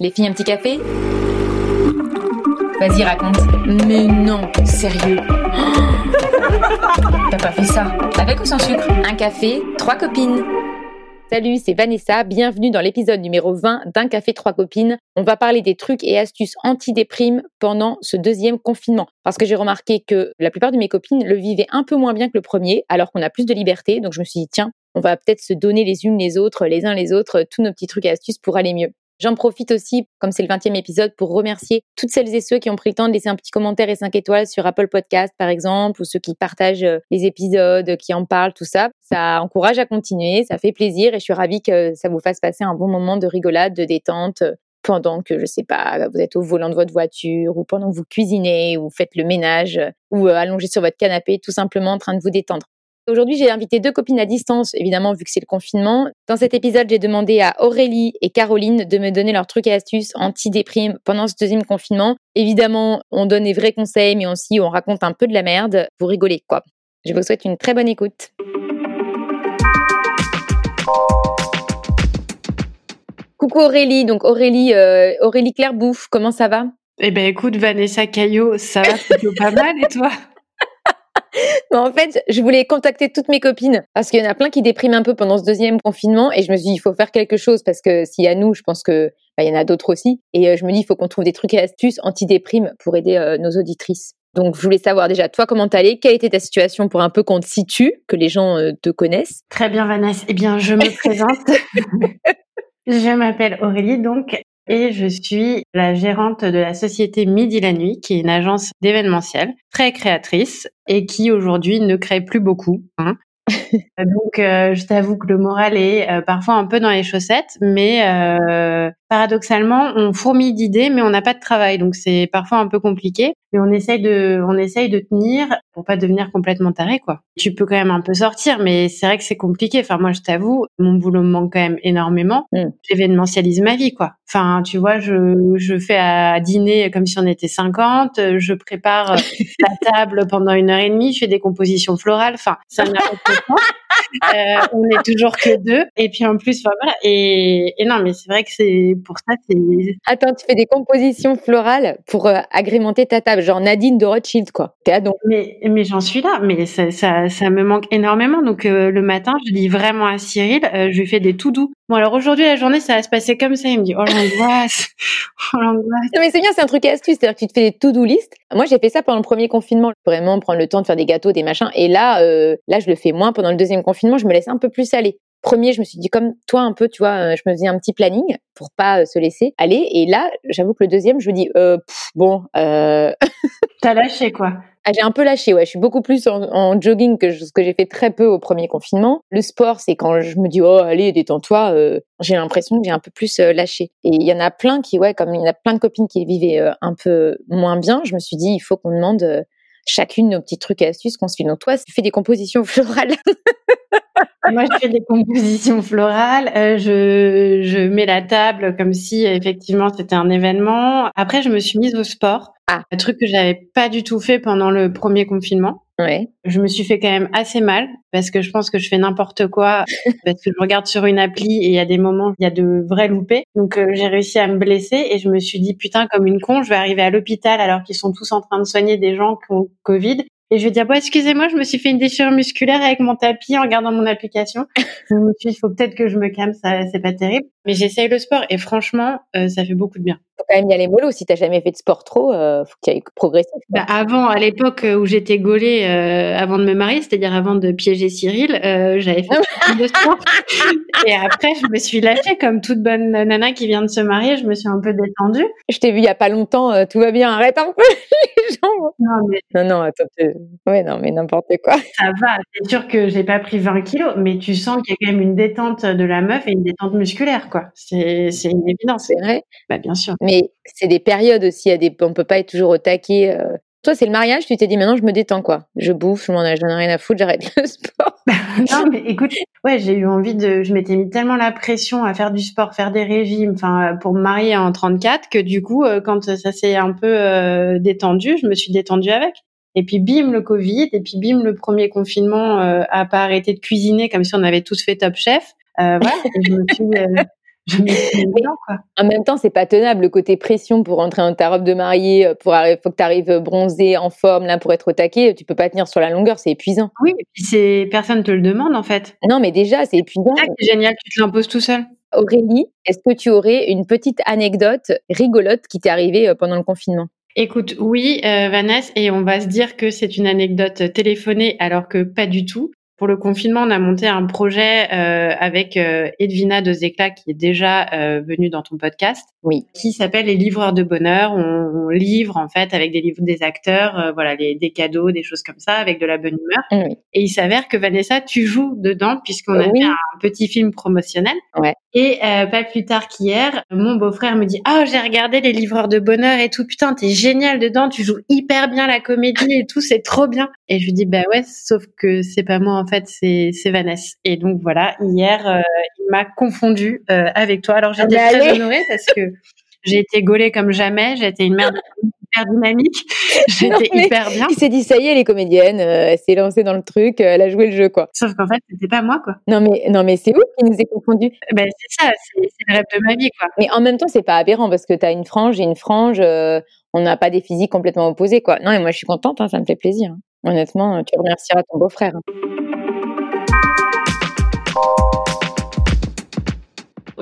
Les filles, un petit café? Vas-y, raconte. Mais non, sérieux. T'as pas fait ça Avec ou sans sucre? Un café, trois copines. Salut, c'est Vanessa, bienvenue dans l'épisode numéro 20 d'Un café, trois copines. On va parler des trucs et astuces anti-déprime pendant ce deuxième confinement. Parce que j'ai remarqué que la plupart de mes copines le vivaient un peu moins bien que le premier, alors qu'on a plus de liberté. Donc je me suis dit, tiens, on va peut-être se donner les unes les autres, les uns les autres, tous nos petits trucs et astuces pour aller mieux. J'en profite aussi, comme c'est le 20e épisode, pour remercier toutes celles et ceux qui ont pris le temps de laisser un petit commentaire et 5 étoiles sur Apple Podcast, par exemple, ou ceux qui partagent euh, les épisodes, qui en parlent, tout ça. Ça encourage à continuer, ça fait plaisir et je suis ravie que ça vous fasse passer un bon moment de rigolade, de détente euh, pendant que, je sais pas, vous êtes au volant de votre voiture ou pendant que vous cuisinez ou faites le ménage ou euh, allongé sur votre canapé, tout simplement en train de vous détendre. Aujourd'hui, j'ai invité deux copines à distance, évidemment, vu que c'est le confinement. Dans cet épisode, j'ai demandé à Aurélie et Caroline de me donner leurs trucs et astuces anti-déprime pendant ce deuxième confinement. Évidemment, on donne des vrais conseils, mais aussi on raconte un peu de la merde pour rigoler, quoi. Je vous souhaite une très bonne écoute. Coucou Aurélie, donc Aurélie, euh, Aurélie Claire Bouffe, comment ça va? Eh ben écoute Vanessa Caillot, ça va plutôt pas mal et toi? En fait, je voulais contacter toutes mes copines parce qu'il y en a plein qui dépriment un peu pendant ce deuxième confinement et je me suis dit il faut faire quelque chose parce que s'il y a nous, je pense que bah, il y en a d'autres aussi et euh, je me dis il faut qu'on trouve des trucs et astuces anti-déprime pour aider euh, nos auditrices. Donc, je voulais savoir déjà, toi, comment t'allais Quelle était ta situation pour un peu qu'on te situe, que les gens euh, te connaissent Très bien, Vanessa. Eh bien, je me présente. je m'appelle Aurélie, donc, et je suis la gérante de la société Midi la Nuit, qui est une agence d'événementiel très créatrice et qui aujourd'hui ne crée plus beaucoup. Hein. Donc, euh, je t'avoue que le moral est euh, parfois un peu dans les chaussettes, mais euh, paradoxalement, on fourmille d'idées, mais on n'a pas de travail, donc c'est parfois un peu compliqué. Mais on essaye de, on essaye de tenir pour pas devenir complètement taré, quoi. Tu peux quand même un peu sortir, mais c'est vrai que c'est compliqué. Enfin, moi, je t'avoue, mon boulot me manque quand même énormément. Mm. J'événementialise ma vie, quoi. Enfin, tu vois, je, je fais à dîner comme si on était 50, je prépare la table pendant une heure et demie, je fais des compositions florales. Enfin, ça n'arrête pas. Euh, on est toujours que deux. Et puis en plus, voilà. Et, et non, mais c'est vrai que c'est pour ça. Attends, tu fais des compositions florales pour euh, agrémenter ta table, genre Nadine de Rothschild, quoi. T'es. Mais, mais j'en suis là. Mais ça, ça, ça me manque énormément. Donc euh, le matin, je dis vraiment à Cyril, je lui fais des tout doux. Bon alors aujourd'hui la journée ça va se passer comme ça. Il me dit oh l'angoisse, oh l'angoisse. Non mais c'est bien, c'est un truc astuce, c'est-à-dire que tu te fais des to-do list. Moi j'ai fait ça pendant le premier confinement, vraiment prendre le temps de faire des gâteaux, des machins. Et là, là je le fais moins pendant le deuxième confinement. Je me laisse un peu plus aller premier, je me suis dit comme toi un peu, tu vois, euh, je me faisais un petit planning pour pas euh, se laisser aller. Et là, j'avoue que le deuxième, je me dis euh, bon. Euh... T'as lâché quoi ah, J'ai un peu lâché, ouais. Je suis beaucoup plus en, jogging que ce que j'ai fait très peu au premier confinement. Le sport, c'est quand je me dis oh allez détends-toi. j'ai l'impression que j'ai un peu plus lâché. Et il y en a plein qui, ouais, comme il y en a plein de copines qui vivaient un peu moins bien, je me suis dit il faut qu'on demande chacune nos petits trucs et astuces qu'on suit. Donc toi, tu fais des compositions florales. Moi, je fais des compositions florales. Euh, je, je mets la table comme si effectivement c'était un événement. Après, je me suis mise au sport. Ah. Un truc que j'avais pas du tout fait pendant le premier confinement. Ouais. Je me suis fait quand même assez mal parce que je pense que je fais n'importe quoi parce que je regarde sur une appli et il y a des moments il y a de vrais loupés. Donc euh, j'ai réussi à me blesser et je me suis dit putain comme une con, je vais arriver à l'hôpital alors qu'ils sont tous en train de soigner des gens qui ont Covid et je vais dire, bon, excusez-moi, je me suis fait une déchirure musculaire avec mon tapis en regardant mon application. je me suis dit, il faut peut-être que je me calme, ça, c'est pas terrible. Mais j'essaye le sport et franchement, euh, ça fait beaucoup de bien. Faut quand même y aller mollo. Si t'as jamais fait de sport trop, euh, faut qu'il y ait progressif. Bah, avant, à l'époque où j'étais gaulée, euh, avant de me marier, c'est-à-dire avant de piéger Cyril, euh, j'avais fait de sport. et après, je me suis lâchée comme toute bonne nana qui vient de se marier. Je me suis un peu détendue. Je t'ai vu il y a pas longtemps. Euh, tout va bien. Arrête un peu les jambes. Non, mais... non, non, attends. Ouais, non, mais n'importe quoi. Ça va. C'est sûr que j'ai pas pris 20 kilos, mais tu sens qu'il y a quand même une détente de la meuf et une détente musculaire. C'est, c'est une évidence. C'est vrai. Bah, bien sûr. Mais c'est des périodes aussi. Il des, on peut pas être toujours au taquet. Euh. Toi, c'est le mariage. Tu t'es dit maintenant, je me détends quoi. Je bouffe, je m'en ai, rien à foutre, j'arrête le sport. non, mais écoute, ouais, j'ai eu envie de. Je m'étais mis tellement la pression à faire du sport, faire des régimes, enfin, pour me marier en 34, que du coup, euh, quand ça s'est un peu euh, détendu, je me suis détendue avec. Et puis bim le Covid, et puis bim le premier confinement euh, a pas arrêté de cuisiner comme si on avait tous fait Top Chef. Voilà, je me suis, je me suis dedans, quoi. En même temps, c'est pas tenable le côté pression pour rentrer dans ta robe de mariée, euh, pour faut que tu arrives bronzé, en forme, là, pour être au taquet. Tu peux pas tenir sur la longueur, c'est épuisant. Oui, et puis c'est personne te le demande en fait. Non, mais déjà, c'est épuisant. C'est génial, tu te l'imposes tout seul. Aurélie, est-ce que tu aurais une petite anecdote rigolote qui t'est arrivée euh, pendant le confinement? Écoute, oui, euh, Vanessa, et on va se dire que c'est une anecdote téléphonée alors que pas du tout. Pour le confinement, on a monté un projet euh, avec euh, Edwina de Zecla qui est déjà euh, venue dans ton podcast. Oui. Qui s'appelle les livreurs de bonheur. On, livre en fait avec des livres des acteurs, euh, voilà, les, des cadeaux, des choses comme ça, avec de la bonne humeur. Oui. Et il s'avère que Vanessa, tu joues dedans puisqu'on a Oui. fait un petit film promotionnel. Ouais. Et euh, pas plus tard qu'hier, mon beau-frère me dit ah j'ai regardé les livreurs de bonheur et tout putain t'es génial dedans, tu joues hyper bien la comédie et tout, c'est trop bien. Et je lui dis bah ouais sauf que c'est pas moi en fait c'est c'est Vanessa. Et donc voilà hier euh, il m'a confondu euh, avec toi. Alors j'étais Mais très allez. honorée parce que j'ai été gaulée comme jamais, j'ai été une mère de famille hyper dynamique, j'étais hyper bien. Il s'est dit, ça y est, elle est comédienne, euh, elle s'est lancée dans le truc, elle a joué le jeu, quoi. Sauf qu'en fait c'était pas moi quoi. Non, mais, non, mais c'est vous qui nous est confondu. Ben c'est ça, c'est c'est le rêve de ma vie quoi. Mais en même temps, c'est pas aberrant parce que tu as une frange et une frange, euh, on n'a pas des physiques complètement opposés, quoi. Non, et moi, je suis contente, hein, ça me fait plaisir. hein. Honnêtement, tu remercieras ton beau-frère. hein.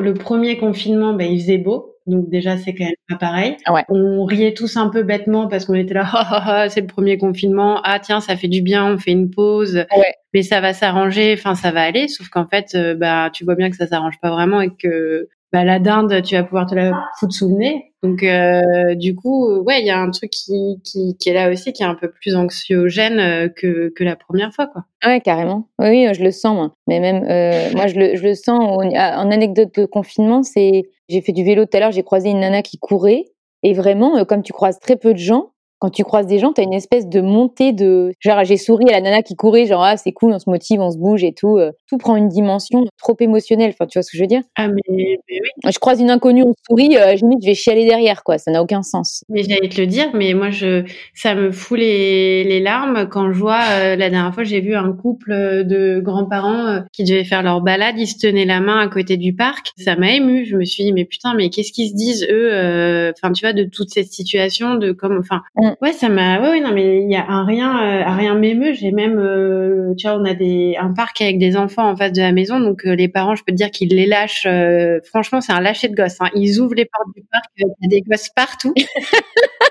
Le premier confinement, ben, il faisait beau. Donc déjà, c'est quand même pas pareil. Ouais. On riait tous un peu bêtement parce qu'on était là, ah, ah, ah, c'est le premier confinement. Ah tiens, ça fait du bien, on fait une pause. Ouais. Mais ça va s'arranger, enfin ça va aller. Sauf qu'en fait, euh, bah tu vois bien que ça s'arrange pas vraiment et que bah, la dinde, tu vas pouvoir te la foutre sous le nez. Donc euh, du coup, ouais, il y a un truc qui, qui, est là aussi, qui est un peu plus anxiogène euh, que, que la première fois, quoi. Ouais, carrément. Oui, je le sens. Mais même, euh, moi, je le, je le sens en anecdote de confinement, c'est, j'ai fait du vélo tout à l'heure, j'ai croisé une nana qui courait. Et vraiment, comme tu croises très peu de gens, quand tu croises des gens, tu as une espèce de montée de... Genre, j'ai souri à la nana qui courait, genre, ah, c'est cool, on se motive, on se bouge et tout. euh, tout prend une dimension trop émotionnelle. Enfin, tu vois ce que je veux dire? Ah mais, mais oui. Je croise une inconnue, on sourit, euh, limite, je vais chialer derrière, quoi. Ça n'a aucun sens. Mais j'allais te le dire, mais moi, je, ça me fout les, les larmes quand je vois, euh, la dernière fois, j'ai vu un couple euh, de grands-parents euh, qui devaient faire leur balade, ils se tenaient la main à côté du parc. Ça m'a ému. Je me suis dit, mais putain, mais qu'est-ce qu'ils se disent, eux, enfin, tu vois, de toute cette situation, de comme, enfin, Mm. Ouais, ça m'a, ouais, ouais, non, mais il y a un rien, euh, un rien m'émeut. J'ai même, euh, tu vois, on a des, un parc avec des enfants en face de la maison, donc euh, les parents, je peux te dire qu'ils les lâchent, euh, franchement, c'est un lâcher de gosses, hein. Ils ouvrent les portes du parc, il y a des gosses partout.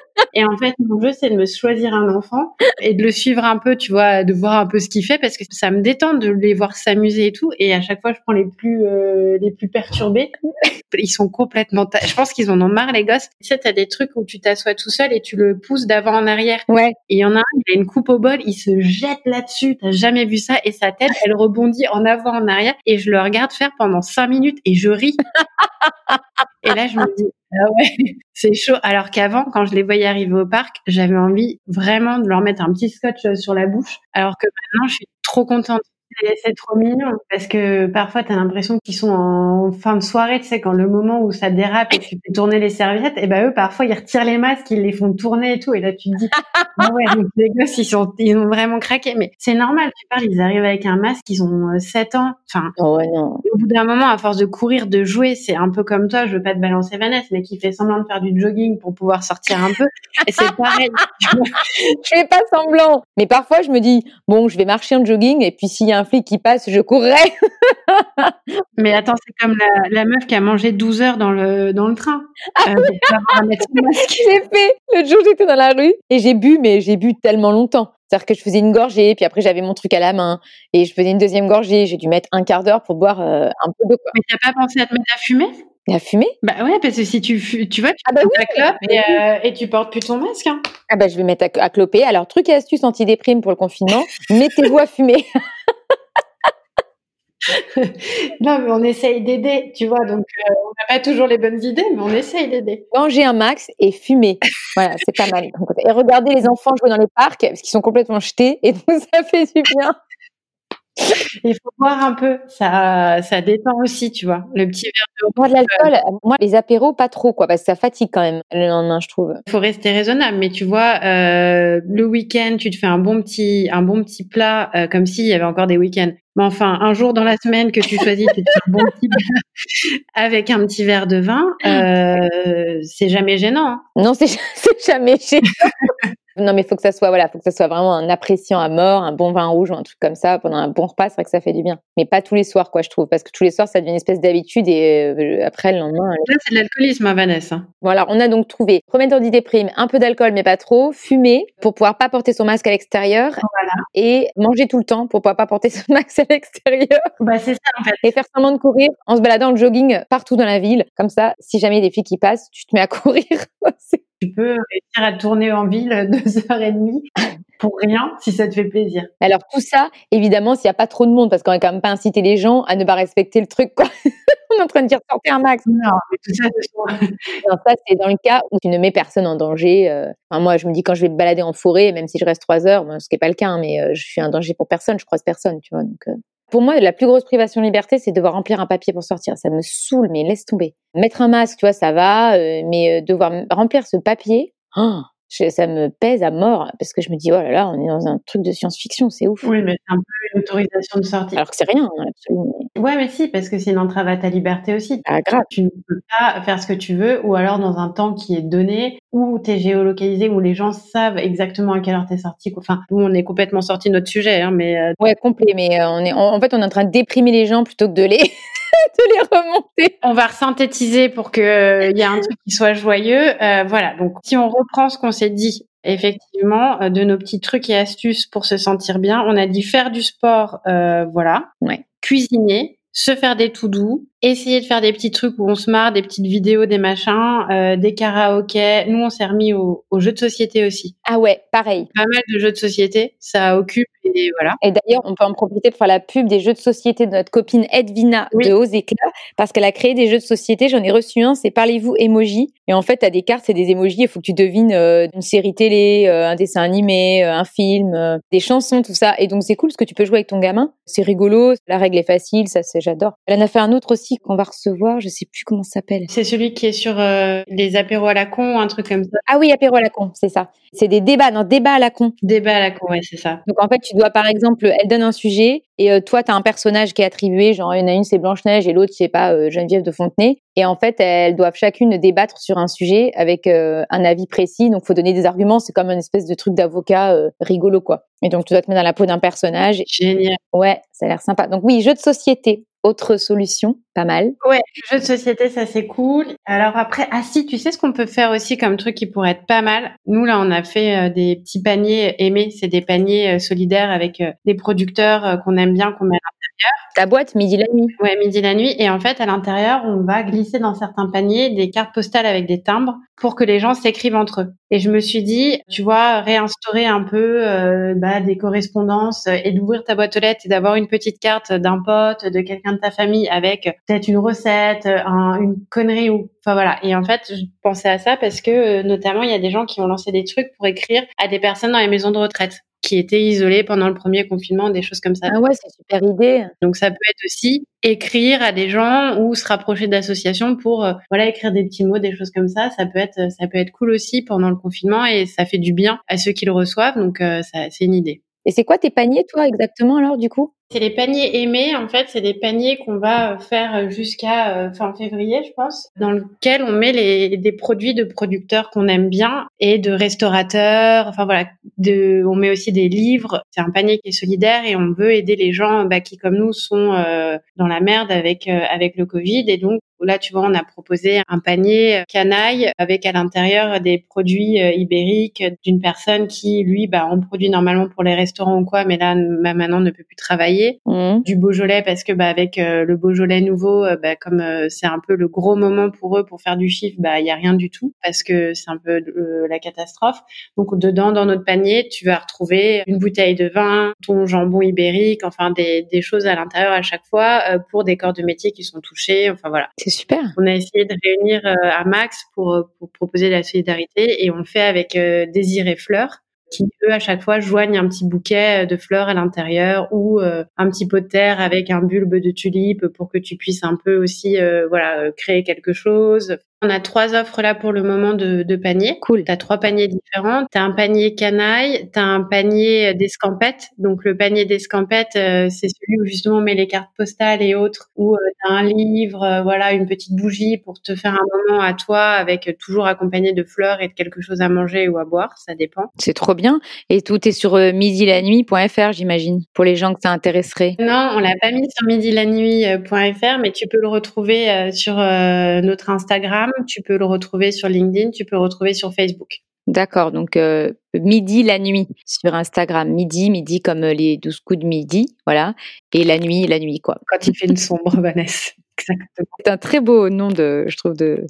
Et en fait, mon jeu, c'est de me choisir un enfant et de le suivre un peu, tu vois, de voir un peu ce qu'il fait parce que ça me détend de les voir s'amuser et tout. Et à chaque fois, je prends les plus, euh, les plus perturbés. Ils sont complètement, ta- je pense qu'ils en ont marre, les gosses. Tu sais, t'as des trucs où tu t'assois tout seul et tu le pousses d'avant en arrière. Ouais. Et il y en a un, il a une coupe au bol, il se jette là-dessus. T'as jamais vu ça. Et sa tête, elle rebondit en avant, en arrière. Et je le regarde faire pendant cinq minutes et je ris. Et là, je me dis, ah ouais, c'est chaud. Alors qu'avant, quand je les voyais arriver au parc, j'avais envie vraiment de leur mettre un petit scotch euh, sur la bouche. Alors que maintenant, je suis trop contente. C'est- trop mignon parce que parfois tu as l'impression qu'ils sont en fin de soirée, tu sais, quand le moment où ça dérape et tu fais tourner les serviettes, et ben eux parfois ils retirent les masques, ils les font tourner et tout, et là tu te dis, ah ouais, donc les gosses ils sont, ils ont vraiment craqué, mais c'est normal, tu parles, ils arrivent avec un masque, ils ont euh, 7 ans, enfin, Oh, ouais, non. au bout d'un moment, à force de courir, de jouer, c'est un peu comme toi, je veux pas te balancer Vanessa, mais qui fait semblant de faire du jogging pour pouvoir sortir un peu. Et c'est pareil. Je fais pas semblant. Mais parfois, je me dis, bon, je vais marcher en jogging et puis s'il y a un flic qui passe, je courrai. mais attends, c'est comme la, la meuf qui a mangé 12 heures dans le, dans le train. Euh, son masque. j'ai fait? L'autre jour, j'étais dans la rue et j'ai bu, mais j'ai bu tellement longtemps. C'est-à-dire que je faisais une gorgée, puis après j'avais mon truc à la main et je faisais une deuxième gorgée. J'ai dû mettre un quart d'heure pour boire euh, un peu d'eau. quoi. Mais t'as pas pensé à te mettre à fumer? À fumer? Bah ouais, parce que si tu, tu vois, tu Ah bah oui, clope et, euh, et tu portes plus ton masque. Hein. Ah bah je vais mettre à, à cloper. Alors truc et astuce anti-déprime pour le confinement, mettez-vous à fumer. Non, mais on essaye d'aider, tu vois. Donc, euh, on n'a pas toujours les bonnes idées, mais on essaye d'aider. Mangez un max et fumez. Voilà, c'est pas mal. Et regardez les enfants jouer dans les parcs parce qu'ils sont complètement jetés et donc ça fait du bien. Il faut boire un peu, ça, ça détend aussi, tu vois. Le petit verre de Moi, de l'alcool, euh, moi, les apéros, pas trop, quoi, parce que ça fatigue quand même le lendemain, je trouve. Il faut rester raisonnable, mais tu vois, euh, le week-end, tu te fais un bon petit, un bon petit plat, euh, comme s'il y avait encore des week-ends. Mais enfin, un jour dans la semaine que tu choisis, tu te fais un bon petit plat avec un petit verre de vin, c'est jamais gênant. Hein. Non, c'est jamais gênant. Non, mais il faut que ça soit, voilà, faut que ça soit vraiment un appréciant à mort, un bon vin rouge ou un truc comme ça pendant un bon repas. C'est vrai que ça fait du bien. Mais pas tous les soirs, quoi, je trouve. Parce que tous les soirs, ça devient une espèce d'habitude et euh, après, le lendemain. Là, c'est de l'alcoolisme, hein, Vanessa. Voilà, on a donc trouvé remède d'idéprime, un peu d'alcool, mais pas trop, fumer pour pouvoir pas porter son masque à l'extérieur Voilà. et manger tout le temps pour pouvoir pas porter son masque à l'extérieur Bah, c'est ça, en fait. et faire semblant de courir en se baladant en jogging partout dans la ville. Comme ça, si jamais il y a des filles qui passent, tu te mets à courir. C'est- Tu peux réussir à tourner en ville deux heures et demie pour rien si ça te fait plaisir. Alors tout ça, évidemment, s'il n'y a pas trop de monde, parce qu'on va quand même pas inciter les gens à ne pas respecter le truc, quoi. On est en train de dire sortez un max. Non, mais tout ça, ce sont- Non, ça, c'est dans le cas où tu ne mets personne en danger. euh. Enfin, moi, je me dis quand je vais me balader en forêt, même si je reste trois heures, bon, ce qui n'est pas le cas, hein, mais euh, je suis un danger pour personne, je croise personne, tu vois. Donc, euh. Pour moi, la plus grosse privation de liberté, c'est de devoir remplir un papier pour sortir. Ça me saoule, mais laisse tomber. Mettre un masque, tu vois, ça va, euh, mais euh, devoir remplir ce papier, oh, je- ça me pèse à mort parce que je me dis, oh là là, on est dans un truc de science-fiction, c'est ouf. Oui, mais c'est un peu une autorisation de sortie. Alors que c'est rien, hein, absolument. Ouais, mais si, parce que c'est une entrave à ta liberté aussi. Ah, grave. Tu ne peux pas faire ce que tu veux, ou alors dans un temps qui est donné, où tu es géolocalisé, où les gens savent exactement à quelle heure tu es sorti. Enfin, nous, on est complètement sorti de notre sujet, hein, mais euh, Ouais, complet, mais euh, on est, en fait, on est en train de déprimer les gens plutôt que de les, de les remonter. on va resynthétiser pour qu'il y ait un truc qui soit joyeux. Euh, voilà, donc si on reprend ce qu'on s'est dit, effectivement, euh, de nos petits trucs et astuces pour se sentir bien, on a dit faire du sport, euh, voilà, Ouais. cuisiner, se faire des tout doux, essayer de faire des petits trucs où on se marre, des petites vidéos, des machins, euh, des karaokés. Nous, on s'est remis aux, aux jeux de société aussi. Ah ouais, pareil. Pas mal de jeux de société, ça occupe et voilà. Et d'ailleurs, on peut en profiter pour faire la pub des jeux de société de notre copine Edwina Oui. de Hauts Éclats, parce qu'elle a créé des jeux de société. J'en ai reçu un, c'est Parlez-vous emoji. Et en fait, t'as des cartes, c'est des emojis. Il faut que tu devines euh, une série télé, euh, un dessin animé, un film, des chansons, tout ça. Et donc, c'est cool parce que tu peux jouer avec ton gamin. C'est rigolo. La règle est facile, ça, c'est j'adore. Elle en a fait un autre aussi qu'on va recevoir. Je sais plus comment ça s'appelle. C'est celui qui est sur euh, les apéros à la con, un truc comme ça. Ah oui, apéro à la con, c'est ça. C'est des débats, non, débats à la con. Débat à la con, ouais, c'est ça. Donc en fait, tu dois par exemple, elle donne un sujet et euh, toi, tu as un personnage qui est attribué, genre il y en a une c'est Blanche-Neige et l'autre, je sais pas, euh, Geneviève de Fontenay. Et en fait, elles doivent chacune débattre sur un sujet avec euh, un avis précis. Donc faut donner des arguments, c'est comme une espèce de truc d'avocat euh, rigolo quoi. Et donc tu dois te mettre dans la peau d'un personnage. Génial. Ouais, ça a l'air sympa. Donc oui, jeu de société, autre solution, pas mal. Ouais, jeu de société, ça c'est cool. Alors après, ah si, tu sais ce qu'on peut faire aussi comme truc qui pourrait être pas mal? Nous là, on a fait euh, des petits paniers aimés, c'est des paniers euh, solidaires avec euh, des producteurs qu'on aime bien, qu'on met à Ta boîte midi la nuit. Ouais, midi la nuit. Et en fait, à l'intérieur, on va glisser dans certains paniers des cartes postales avec des timbres pour que les gens s'écrivent entre eux. Et je me suis dit, tu vois, réinstaurer un peu bah, des correspondances et d'ouvrir ta boîte aux lettres et d'avoir une petite carte d'un pote, de quelqu'un de ta famille avec peut-être une recette, un- une connerie ou enfin voilà. Et en fait, je pensais à ça parce que euh, notamment, il y a des gens qui ont lancé des trucs pour écrire à des personnes dans les maisons de retraite qui étaient isolées pendant le premier confinement, des choses comme ça. Ah ouais, c'est super idée. Donc ça peut être aussi écrire à des gens ou se rapprocher d'associations pour euh, voilà écrire des petits mots, des choses comme ça. Ça peut être ça peut être cool aussi pendant le confinement et ça fait du bien à ceux qui le reçoivent. Donc euh, ça c'est une idée. Et c'est quoi tes paniers, toi, exactement, alors, du coup? C'est les paniers aimés, en fait, c'est des paniers qu'on va faire jusqu'à euh, fin février, je pense, dans lequel on met les, des produits de producteurs qu'on aime bien et de restaurateurs. Enfin voilà, de, on met aussi des livres. C'est un panier qui est solidaire et on veut aider les gens bah, qui, comme nous, sont euh, dans la merde avec euh, avec le Covid. Et donc là, tu vois, on a proposé un panier canaille avec à l'intérieur des produits euh, ibériques d'une personne qui, lui, bah, en produit normalement pour les restaurants ou quoi, mais là, bah, maintenant ne peut plus travailler. Mmh. du Beaujolais parce que bah avec euh, le Beaujolais nouveau euh, bah, comme euh, c'est un peu le gros moment pour eux pour faire du chiffre bah il y a rien du tout parce que c'est un peu euh, la catastrophe. Donc dedans dans notre panier tu vas retrouver une bouteille de vin ton jambon ibérique enfin des, des choses à l'intérieur à chaque fois pour des corps de métier qui sont touchés enfin voilà. C'est on a essayé de réunir euh, à max pour, euh, pour proposer de la solidarité et on le fait avec euh, Désiré Fleur qui eux à chaque fois joignent un petit bouquet de fleurs à l'intérieur ou un petit pot de terre avec un bulbe de tulipe pour que tu puisses un peu aussi voilà créer quelque chose on a trois offres là pour le moment de, de paniers. Cool. Tu as trois paniers différents. Tu as un panier canaille, tu as un panier d'escampettes. Donc le panier d'escampettes, euh, c'est celui où justement on met les cartes postales et autres, où euh, tu as un livre, euh, voilà, une petite bougie pour te faire un moment à toi avec toujours accompagné de fleurs et de quelque chose à manger ou à boire, ça dépend. C'est trop bien. Et tout est sur midi-la-nuit.fr, j'imagine, pour les gens que ça intéresserait. Non, on l'a pas mis sur midi-la-nuit.fr, mais tu peux le retrouver sur notre Instagram tu peux le retrouver sur LinkedIn, tu peux le retrouver sur Facebook. D'accord, donc euh, midi la nuit sur Instagram, midi, midi comme euh, les 12 coups de midi, voilà, et la nuit, la nuit quoi. Quand il fait une sombre, Vanessa, exactement. C'est un très beau nom de, je trouve, de,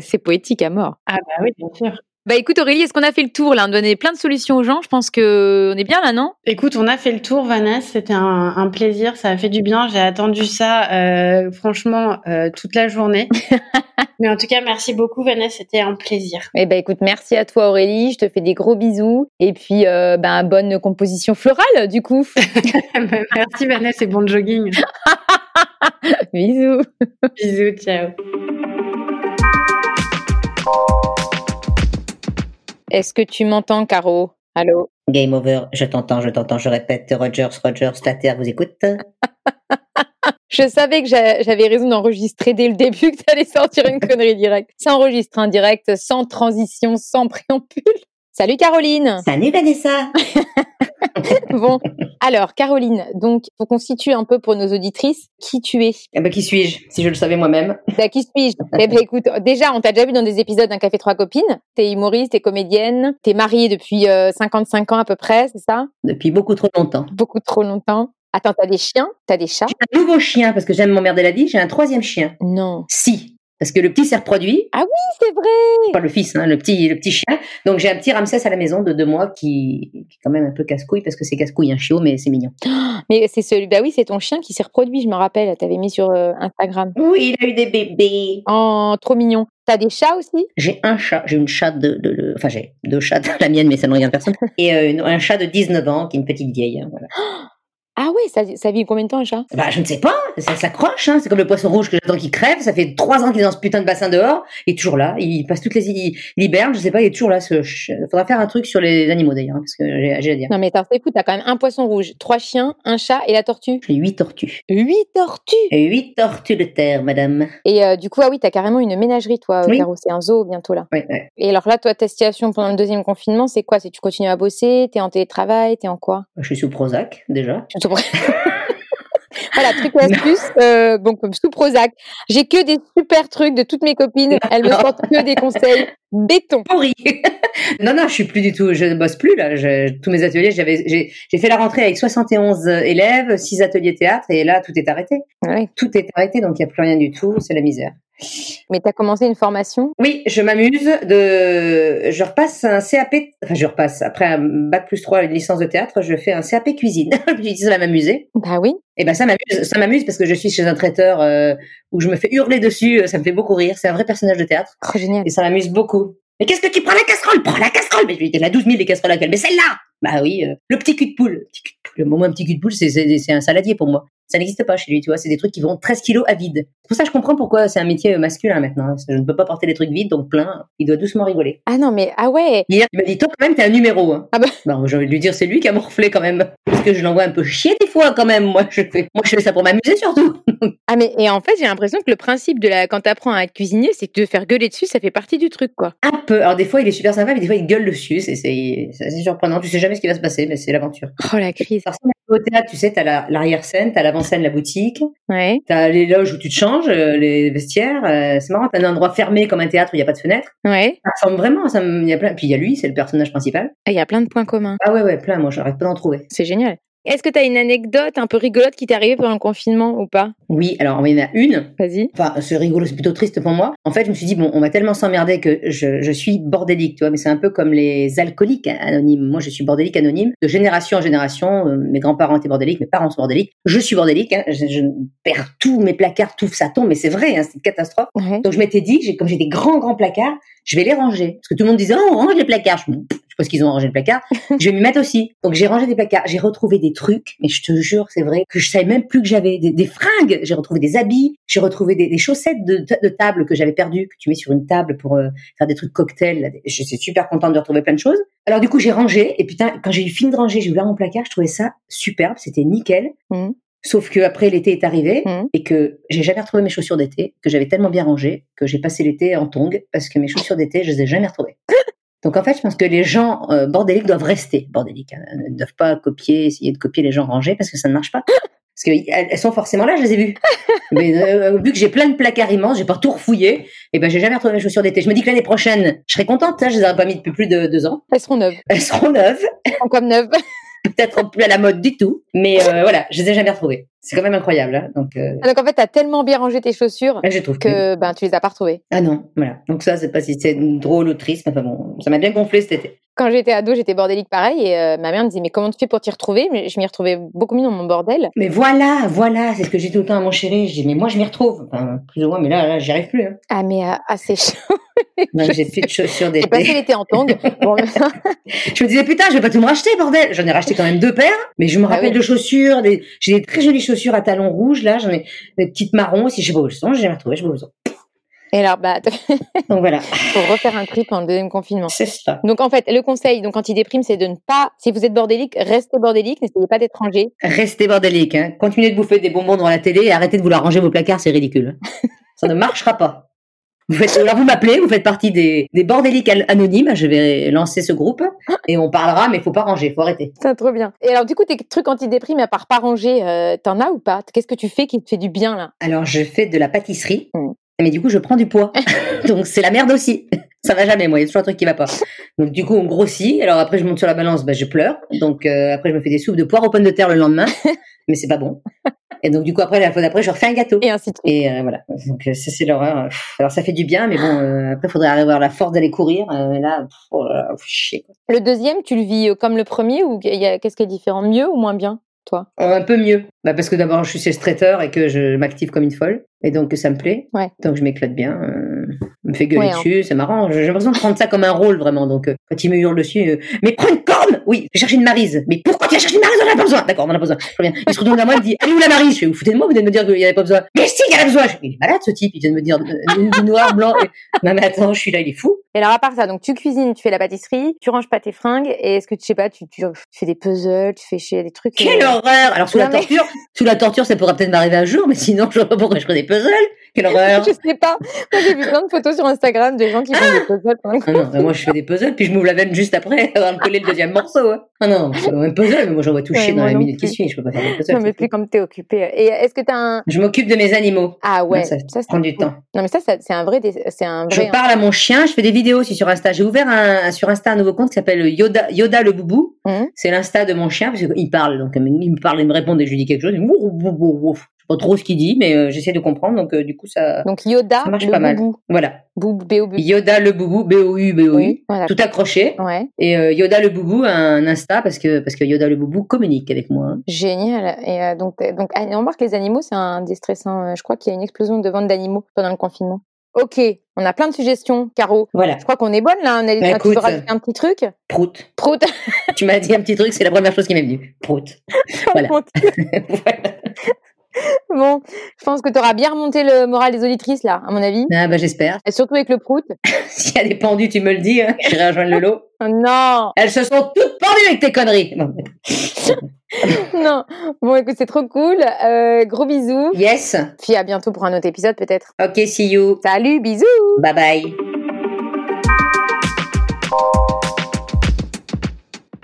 c'est poétique à mort. Ah bah oui, bien sûr. Bah écoute Aurélie, est-ce qu'on a fait le tour là? On a donné plein de solutions aux gens. Je pense que on est bien là, non? Écoute, on a fait le tour, Vanessa. C'était un, plaisir. Ça a fait du bien. J'ai attendu ça, euh, franchement, euh, toute la journée. Mais en tout cas, merci beaucoup, Vanessa. C'était un plaisir. Eh ben écoute, merci à toi Aurélie. Je te fais des gros bisous et puis euh, ben, bonne composition florale du coup. merci Vanessa et bon jogging. bisous. Bisous, ciao. Est-ce que tu m'entends, Caro? Allô? Game over, je t'entends, je t'entends, je répète, Rogers, Rogers, la Terre vous écoute. je savais que j'avais raison d'enregistrer dès le début que tu allais sortir une connerie directe. Ça enregistre un direct, sans transition, sans préambule. Salut Caroline. Salut Vanessa. Bon, alors Caroline, donc pour qu'on situe un peu pour nos auditrices, qui tu es? Eh ben, Qui suis-je Si je le savais moi-même? Bah, qui suis-je? Eh ben écoute, déjà on t'a déjà vu dans des épisodes d'un Café Trois Copines. T'es humoriste, t'es comédienne, t'es mariée depuis 55 euh, ans à peu près, c'est ça? Depuis beaucoup trop longtemps. Beaucoup trop longtemps. Attends, t'as des chiens? T'as des chats? J'ai un nouveau chien parce que j'aime m'emmerder la vie. J'ai un troisième chien. Non. Si. Parce que le petit s'est reproduit. Ah oui, c'est vrai. Pas le fils, hein, le petit, le petit chien. Donc j'ai un petit Ramsès à la maison de deux mois qui, qui est quand même un peu casse-couille parce que c'est casse-couille un chiot, mais c'est mignon. Mais c'est celui, bah oui, c'est ton chien qui s'est reproduit, je me rappelle. T'avais mis sur euh, Instagram. Oui, il a eu des bébés. Oh, trop mignon. T'as des chats aussi? J'ai un chat, j'ai une chatte de, de, enfin j'ai deux chats, la mienne, mais ça ne regarde personne. Et euh, un chat de 19 ans qui est une petite vieille. Hein, voilà. Ah oui, ça, ça vit combien de temps un chat Bah je ne sais pas, ça s'accroche, hein. c'est comme le poisson rouge que j'attends qu'il crève, ça fait trois ans qu'il est dans ce putain de bassin dehors, il est toujours là, il passe toutes les... il, hiberne, je sais pas, il est toujours là. Ce... Faudra faire un truc sur les animaux d'ailleurs, hein, parce que j'ai à dire. Non mais t'as écoute, t'as quand même un poisson rouge, trois chiens, un chat et la tortue J'ai huit tortues. Huit tortues? Et Huit tortues de terre, madame. Et euh, du coup, ah oui, t'as carrément une ménagerie toi, oui. Caro, c'est un zoo bientôt là. Oui, oui. Et alors là, toi, ta situation pendant le deuxième confinement, c'est quoi? C'est tu continues à bosser, t'es en télétravail, t'es en quoi? Je suis sous Prozac déjà. Voilà, truc et astuce, euh, donc sous Prozac. J'ai que des super trucs de toutes mes copines. Elles me sortent que des conseils béton. Pourri. non, non, je suis plus du tout, je ne bosse plus là. tous mes ateliers, j'avais, j'ai, fait la rentrée avec 71 élèves, 6 ateliers théâtre, et là, tout est arrêté. Tout est arrêté, donc il n'y a plus rien du tout, c'est la misère. Mais tu as commencé une formation? Oui, je m'amuse de. Je repasse un CAP. Enfin, je repasse. Après un bac plus 3, une licence de théâtre, je fais un CAP cuisine. je dis ça va m'amuser. Bah oui. Et ben ça m'amuse. Ça m'amuse parce que je suis chez un traiteur euh, où je me fais hurler dessus. Ça me fait beaucoup rire. C'est un vrai personnage de théâtre. Trop génial. Et ça m'amuse beaucoup. Mais qu'est-ce que tu prends la casserole? Prends la casserole Mais il y en a 12 000 des casseroles à laquelle Mais celle-là Bah oui, euh, le petit cul de poule. Petit cul de poule. Moi, un petit cul de poule, c'est un saladier pour moi ça n'existe pas chez lui, tu vois. C'est des trucs qui vont 13 kilos à vide. C'est pour ça que je comprends pourquoi c'est un métier masculin maintenant. Je ne peux pas porter des trucs vides, donc plein. Il doit doucement rigoler. Ah non, mais ah ouais. il m'a dit, toi, quand même, t'es un numéro. Hein. Ah bah. bah j'ai envie de lui dire, c'est lui qui a morflé quand même. Parce que je l'envoie un peu chier des fois quand même. Moi, je fais, moi, je fais ça pour m'amuser surtout. ah mais, et en fait, j'ai l'impression que le principe de la, quand t'apprends à cuisiner, c'est que de faire gueuler dessus, ça fait partie du truc, quoi. Un peu. Alors, des fois, il est super sympa, mais des fois, il gueule dessus. C'est, c'est, surprenant. Tu sais jamais ce qui va se passer, mais c'est l'aventure. Oh, la crise. Au théâtre, tu sais, t'as l'arrière-scène, t'as l'avant-scène, la boutique. Ouais. T'as les loges où tu te changes, euh, les vestiaires. Euh, c'est marrant, t'as un endroit fermé comme un théâtre où il n'y a pas de fenêtre. Ouais. Ça ressemble vraiment, ça y a plein. Puis il y a lui, c'est le personnage principal. Il y a plein de points communs. Ah ouais, ouais, plein. Moi, j'arrête pas d'en trouver. C'est génial. Est-ce que tu as une anecdote un peu rigolote qui t'est arrivée pendant le confinement ou pas? Oui, alors il y en a une. Vas-y. Enfin, c'est rigolo, c'est plutôt triste pour moi. En fait, je me suis dit, bon, on va tellement s'emmerder que je, je, suis bordélique, tu vois, mais c'est un peu comme les alcooliques anonymes. Moi, je suis bordélique anonyme. De génération en génération, euh, mes grands-parents étaient bordéliques, mes parents sont bordéliques. Je suis bordélique, hein, je, perds tous mes placards, tout ça tombe, mais c'est vrai, hein, c'est une catastrophe. Donc je m'étais dit, comme j'ai des grands, grands placards, je vais les ranger. Parce que tout le monde disait, oh, on range les placards. Je, suppose qu'ils ont rangé le placard. je vais m'y mettre aussi. Donc j'ai rangé des placards, j'ai retrouvé des trucs, mais je te jure, c'est vrai que je savais même plus que j'avais des, des fringues. J'ai retrouvé des habits, j'ai retrouvé des, des chaussettes de, de, table que j'avais perdues, que tu mets sur une table pour euh, faire des trucs cocktails. Je suis super contente de retrouver plein de choses. Alors du coup j'ai rangé et putain quand j'ai eu fini de ranger, j'ai ouvert mon placard, je trouvais ça superbe, c'était nickel. Mmh. Sauf que après l'été est arrivé mmh. et que j'ai jamais retrouvé mes chaussures d'été, que j'avais tellement bien rangé que j'ai passé l'été en tongs parce que mes chaussures d'été, je les ai jamais retrouvées. Donc en fait, je pense que les gens euh, bordéliques doivent rester bordéliques, hein, ne doivent pas copier, essayer de copier les gens rangés parce que ça ne marche pas. Parce qu'elles sont forcément là, je les ai vues. Mais euh, vu que j'ai plein de placards immenses, j'ai pas tout refouillé, et eh ben j'ai jamais retrouvé mes chaussures d'été. Je me dis que l'année prochaine, je serai contente. Hein, je les aurais pas mis depuis plus de deux ans. Elles seront neuves. Elles seront neuves. Elles seront comme neuves. Peut-être plus à la mode du tout, mais euh, voilà, je les ai jamais retrouvées. C'est quand même incroyable. Hein, donc, euh... Ah, donc en fait, tu as tellement bien rangé tes chaussures je trouve que ben, tu les as pas retrouvées. Ah non, voilà. Donc ça, c'est pas si c'est drôle ou triste, mais enfin bon, ça m'a bien gonflé cet été. Quand j'étais ado, j'étais bordélique pareil et euh, ma mère me disait mais comment tu fais pour t'y retrouver? Mais je m'y retrouvais beaucoup mieux dans mon bordel. Mais voilà, voilà, c'est ce que j'ai tout le temps à mon chéri. Je dis mais moi je m'y retrouve, enfin, plus ou moins, mais là, là, j'y arrive plus. Hein. Ah mais euh, assez chaud. j'ai plus de chaussures d'été. J'ai passé l'été en tongs. je me disais putain, je vais pas tout me racheter bordel. J'en ai racheté quand même deux paires, mais je me ah rappelle de chaussures. Des... J'ai des très jolies chaussures à talons rouges là. J'en ai des petites marrons aussi. Elles sont. J'ai retrouvé. Je sais pas où elles sont. Et alors, bah, donc voilà. Pour refaire un trip en deuxième confinement. C'est ça. Donc en fait, le conseil, donc anti-déprime, c'est de ne pas, si vous êtes bordélique, restez bordélique, n'essayez pas d'être rangé. Restez bordélique, hein. Continuez de bouffer des bonbons devant la télé et arrêtez de vouloir ranger vos placards, c'est ridicule. Ça ne marchera pas. Vous faites, alors vous m'appelez, vous faites partie des, des bordéliques anonymes. Je vais lancer ce groupe et on parlera, mais il faut pas ranger, faut arrêter. C'est trop bien. Et alors du coup, tes trucs anti-déprime, à part pas ranger, euh, t'en as ou pas? Qu'est-ce que tu fais qui te fait du bien là? Alors je fais de la pâtisserie. Mmh mais du coup, je prends du poids. Donc, c'est la merde aussi. Ça va jamais, moi. Il y a toujours un truc qui va pas. Donc, du coup, on grossit. Alors, après, je monte sur la balance, bah, je pleure. Donc, euh, après, je me fais des soupes de poire aux pommes de terre le lendemain. mais c'est pas bon. Et donc, du coup, après, la fois d'après, je refais un gâteau. Et ainsi de suite. Et euh, voilà. Donc, euh, ça, c'est l'horreur. Alors, ça fait du bien, mais bon, après, il faudrait avoir la force d'aller courir. là, oh chier. Le deuxième, tu le vis comme le premier ou qu'est-ce qui est différent? Mieux ou moins bien toi? Un peu mieux. Bah parce que d'abord, je suis chez traiteur et que je m'active comme une folle. Et donc, ça me plaît. Ouais. Donc, je m'éclate bien. Euh, me fait gueuler hein. dessus. C'est marrant. J'ai l'impression de prendre ça comme un rôle, vraiment. Donc, euh, quand il me hurle dessus, euh, mais prends une corne Oui, je cherche une marise. Mais pourquoi tu vas chercher une marise? On en a pas besoin. D'accord, on en a pas besoin. bien. Il se retourne à moi, il me dit, allez où la marise? Je fais, vous foutez de moi, vous venez de me dire qu'il n'y avait pas besoin. Mais si, il y avait besoin. il est malade, ce type. Il vient de me dire du noir, blanc. Non, mais attends, je suis là, il est fou. Et alors, à part ça, donc, tu cuisines, tu fais la pâtisserie, tu ranges pas tes fringues. Et est-ce que tu sais pas, tu, tu, fais des puzzles, tu fais chier des trucs. Quelle horreur Alors, sous la torture, sous la torture, ça pourra peut-être m'arriver un jour, mais sinon, je vois pas pourquoi je des puzzles. Quelle horreur Je sais pas. Moi, j'ai vu plein de photos sur Instagram de gens qui font des puzzles. Ah non, moi, je fais des puzzles, puis je m'ouvre la veine juste après, de coller le deuxième morceau. Hein. Ah non, c'est un puzzle, mais moi, j'en vois toucher dans les minutes qui suivent. Je peux pas faire des puzzles. Non, mais plus comme t'es occupé. Et est-ce que t'as un... Je m'occupe de mes animaux. Ah ouais. ça, ça, prend du temps. Non, mais ça, c'est un vrai, c'est un vrai. Je parle à mon chien, je fais des vidéos aussi sur Insta. J'ai ouvert un, sur Insta un nouveau compte qui s'appelle Yoda, Yoda le boubou. Mmh. C'est l'Insta de mon chien, parce qu'il parle, donc il me parle, il me répond et je lui dis quelque chose. Pas trop ce qu'il dit, mais euh, j'essaie de comprendre. Donc, euh, du coup, ça, donc Yoda, ça marche le pas boubou. mal. Voilà. Boubou, Yoda le boubou, B-O-U, B-O-U. Tout accroché. Ouais. Et euh, Yoda le boubou a un Insta parce que, parce que Yoda le boubou communique avec moi. Hein. Génial. Et donc, donc, on remarque les animaux, c'est un déstressant. Je crois qu'il y a une explosion de vente d'animaux pendant le confinement. Ok, on a plein de suggestions, Caro. Voilà. Je crois qu'on est bonne là. On a, bah, écoute, un petit truc. Prout. Prout. tu m'as dit un petit truc, c'est la première chose qui m'est venue. Prout. voilà. voilà. Bon, je pense que tu auras bien remonté le moral des auditrices, là, à mon avis. Ah, bah, j'espère. Et surtout avec le prout. S'il y a des pendus, tu me le dis, hein. j'irai rejoindre le lot. Oh, non Elles se sont toutes pendues avec tes conneries. non. Bon, écoute, c'est trop cool. Euh, gros bisous. Yes. Puis à bientôt pour un autre épisode, peut-être. Ok, see you. Salut, bisous. Bye bye.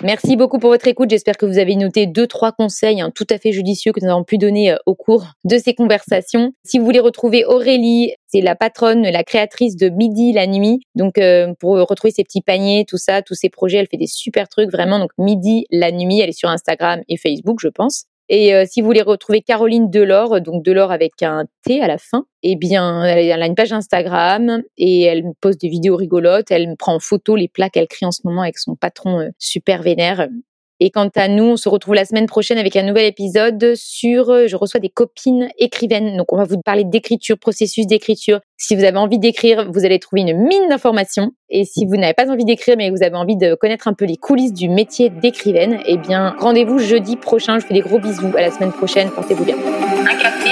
Merci beaucoup pour votre écoute. J'espère que vous avez noté deux, trois conseils hein, tout à fait judicieux que nous avons pu donner euh, au cours de ces conversations. Si vous voulez retrouver Aurélie, c'est la patronne, la créatrice de Midi la nuit. Donc, euh, pour retrouver ses petits paniers, tout ça, tous ses projets, elle fait des super trucs vraiment. Donc, Midi la nuit, elle est sur Instagram et Facebook, je pense. Et euh, si vous voulez retrouver Caroline Delors, donc Delors avec un T à la fin, eh bien, elle a une page Instagram et elle poste des vidéos rigolotes. Elle prend en photo les plats qu'elle crée en ce moment avec son patron euh, super vénère. Et quant à nous, on se retrouve la semaine prochaine avec un nouvel épisode sur euh, je reçois des copines écrivaines. Donc on va vous parler d'écriture, processus d'écriture. Si vous avez envie d'écrire, vous allez trouver une mine d'informations. Et si vous n'avez pas envie d'écrire mais vous avez envie de connaître un peu les coulisses du métier d'écrivaine, eh bien rendez-vous jeudi prochain. Je fais des gros bisous. À la semaine prochaine. Portez-vous bien. Un café.